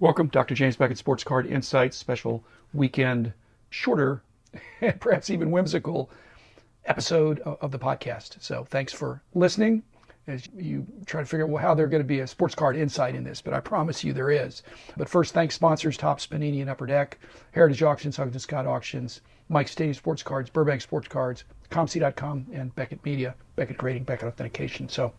Welcome, Dr. James Beckett Sports Card Insights special weekend, shorter and perhaps even whimsical episode of the podcast. So thanks for listening as you try to figure out how there's going to be a sports card insight in this, but I promise you there is. But first, thanks sponsors Topps Panini and Upper Deck, Heritage Auctions, Huggins Scott Auctions, Mike Stadium Sports Cards, Burbank Sports Cards, COMC.com, and Beckett Media, Beckett Grading, Beckett Authentication. So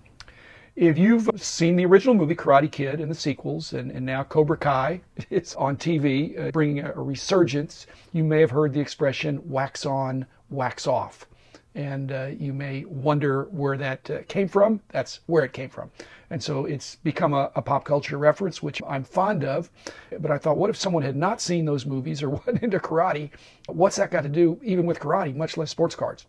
if you've seen the original movie Karate Kid and the sequels, and, and now Cobra Kai is on TV, uh, bringing a, a resurgence, you may have heard the expression wax on, wax off. And uh, you may wonder where that uh, came from. That's where it came from. And so it's become a, a, pop culture reference, which I'm fond of. But I thought, what if someone had not seen those movies or went into karate? What's that got to do even with karate, much less sports cards?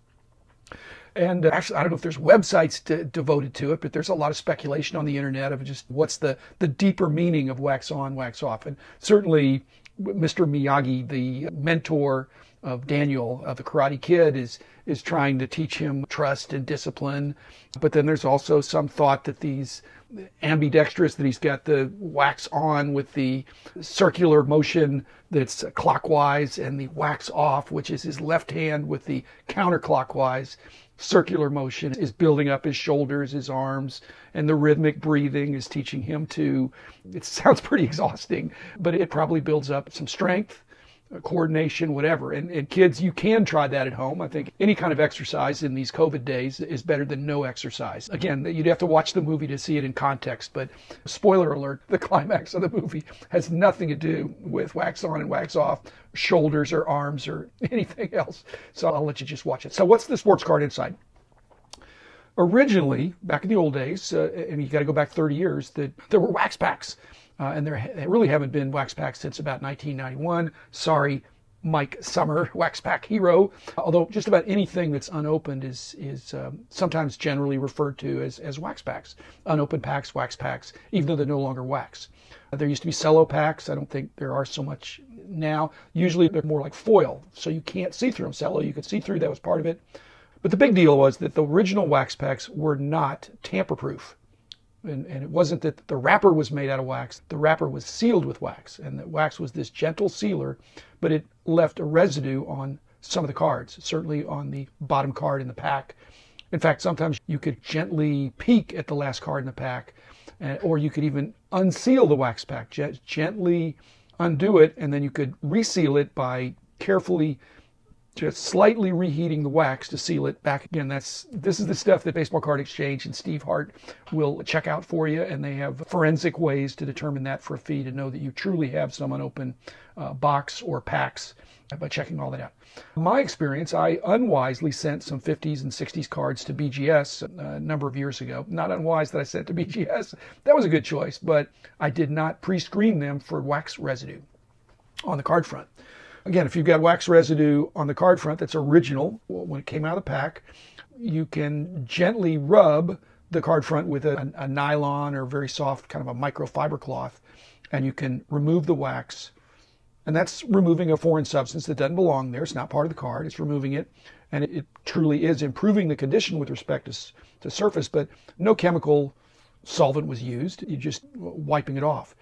And uh, actually, I don't know if there's websites to, devoted to it, but there's a lot of speculation on the internet of just what's the, the deeper meaning of wax on, wax off. And certainly, Mr. Miyagi, the mentor of Daniel of the Karate Kid, is is trying to teach him trust and discipline. But then there's also some thought that these ambidextrous that he's got the wax on with the circular motion that's clockwise and the wax off, which is his left hand with the counterclockwise circular motion is building up his shoulders, his arms, and the rhythmic breathing is teaching him to. It sounds pretty exhausting, but it probably builds up some strength coordination, whatever. And, and kids, you can try that at home. I think any kind of exercise in these COVID days is better than no exercise. Again, you'd have to watch the movie to see it in context, but spoiler alert, the climax of the movie has nothing to do with wax on and wax off, shoulders or arms or anything else. So I'll let you just watch it. So what's the sports card inside? Originally, back in the old days, uh, and you got to go back 30 years, that there were wax packs uh, and there, there really haven't been wax packs since about 1991. Sorry, Mike Summer, Wax Pack Hero. Although just about anything that's unopened is is um, sometimes generally referred to as, as wax packs. Unopened packs, wax packs, even though they're no longer wax. Uh, there used to be cello packs. I don't think there are so much now. Usually they're more like foil, so you can't see through them. Cello, you could see through. That was part of it. But the big deal was that the original wax packs were not tamper proof. And, and, it wasn't that the wrapper was made out of wax, the wrapper was sealed with wax. And the wax was this gentle sealer, but it left a residue on some of the cards, certainly on the bottom card in the pack. In fact, sometimes you could gently peek at the last card in the pack, or you could even unseal the wax pack, gently undo it, and then you could reseal it by carefully just slightly reheating the wax to seal it back again. That's this is the stuff that Baseball Card Exchange and Steve Hart will check out for you, and they have forensic ways to determine that for a fee to know that you truly have some unopened uh, box or packs by checking all that out. My experience, I unwisely sent some 50s and 60s cards to BGS a number of years ago. Not unwise that I sent to BGS. That was a good choice, but I did not pre-screen them for wax residue on the card front. Again, if you've got wax residue on the card front that's original when it came out of the pack, you can gently rub the card front with a, a nylon or very soft kind of a microfiber cloth, and you can remove the wax. And that's removing a foreign substance that doesn't belong there. It's not part of the card. It's removing it. And it, it truly is improving the condition with respect to, to surface, but no chemical solvent was used. You're just wiping it off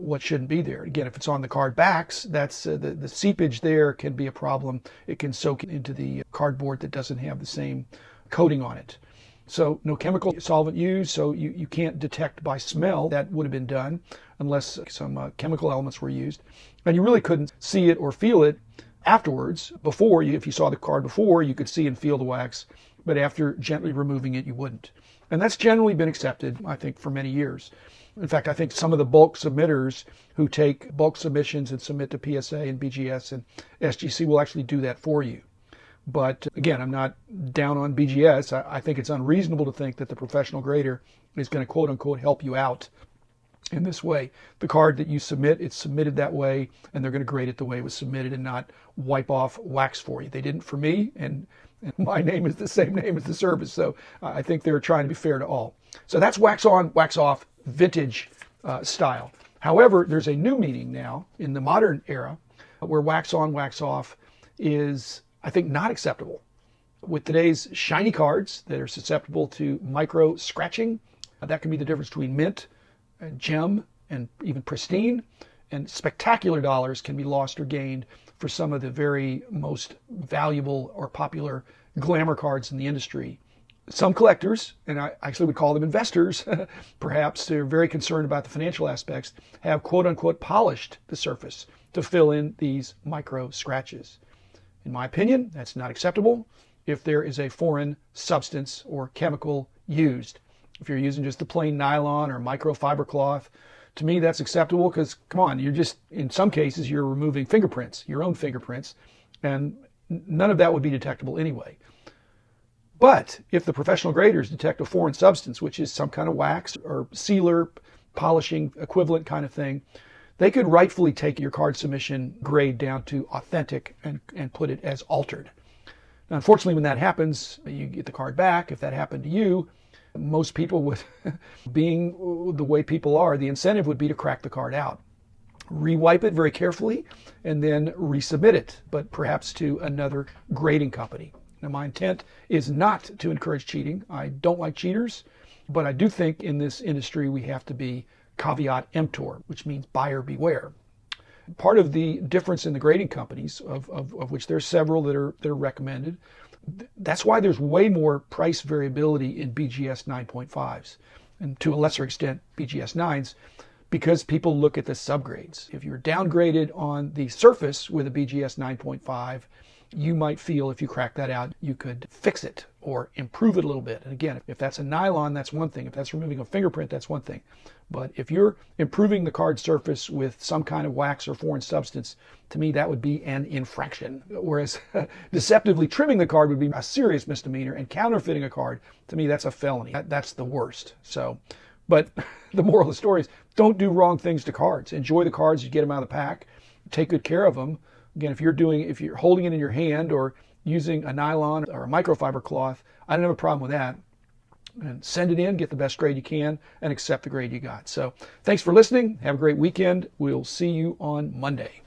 what shouldn't be there. Again, if it's on the card backs, that's uh, the, the seepage there can be a problem. It can soak into the cardboard that doesn't have the same coating on it. So no chemical solvent used, so you, you can't detect by smell. That would have been done unless some uh, chemical elements were used. And you really couldn't see it or feel it afterwards. Before, you, if you saw the card before, you could see and feel the wax, but after gently removing it, you wouldn't. And that's generally been accepted, I think, for many years. In fact, I think some of the bulk submitters who take bulk submissions and submit to PSA and BGS and SGC will actually do that for you. But again, I'm not down on BGS. I, think it's unreasonable to think that the professional grader is going to quote unquote help you out in this way. The card that you submit, it's submitted that way, and they're going to grade it the way it was submitted and not wipe off wax for you. They didn't for me, and, and my name is the same name as the service. So I think they're trying to be fair to all. So that's wax on, wax off vintage uh, style. However, there's a new meaning now in the modern era where wax on, wax off is, I think, not acceptable. With today's shiny cards that are susceptible to micro scratching, that can be the difference between mint, gem, and even pristine. and spectacular dollars can be lost or gained for some of the very most valuable or popular glamour cards in the industry. Some collectors, and I actually would call them investors, perhaps they're very concerned about the financial aspects, have quote unquote polished the surface to fill in these micro scratches. In my opinion, that's not acceptable if there is a foreign substance or chemical used. If you're using just the plain nylon or microfiber cloth, to me that's acceptable because come on, you're just in some cases you're removing fingerprints, your own fingerprints, and none of that would be detectable anyway. But if the professional graders detect a foreign substance, which is some kind of wax or sealer, polishing equivalent kind of thing, they could rightfully take your card submission grade down to authentic and, and put it as altered. Now, unfortunately, when that happens, you get the card back. If that happened to you, most people would, being the way people are, the incentive would be to crack the card out, rewipe it very carefully, and then resubmit it, but perhaps to another grading company. Now, my intent is not to encourage cheating. I don't like cheaters, but I do think in this industry we have to be caveat emptor, which means buyer beware. Part of the difference in the grading companies, of, of, of which there's several that are that are recommended, that's why there's way more price variability in BGS 9.5s and to a lesser extent BGS 9s because people look at the subgrades. If you're downgraded on the surface with a BGS 9.5, you might feel if you crack that out, you could fix it or improve it a little bit. And again, if that's a nylon, that's one thing. If that's removing a fingerprint, that's one thing. But if you're improving the card surface with some kind of wax or foreign substance, to me that would be an infraction. Whereas deceptively trimming the card would be a serious misdemeanor, and counterfeiting a card, to me, that's a felony. That, that's the worst. So, but the moral of the story is don't do wrong things to cards. Enjoy the cards, you get them out of the pack, take good care of them. Again, if you're doing, if you're holding it in your hand or using a nylon or a microfiber cloth, I don't have a problem with that. And send it in, get the best grade you can, and accept the grade you got. So thanks for listening. Have a great weekend. We'll see you on Monday.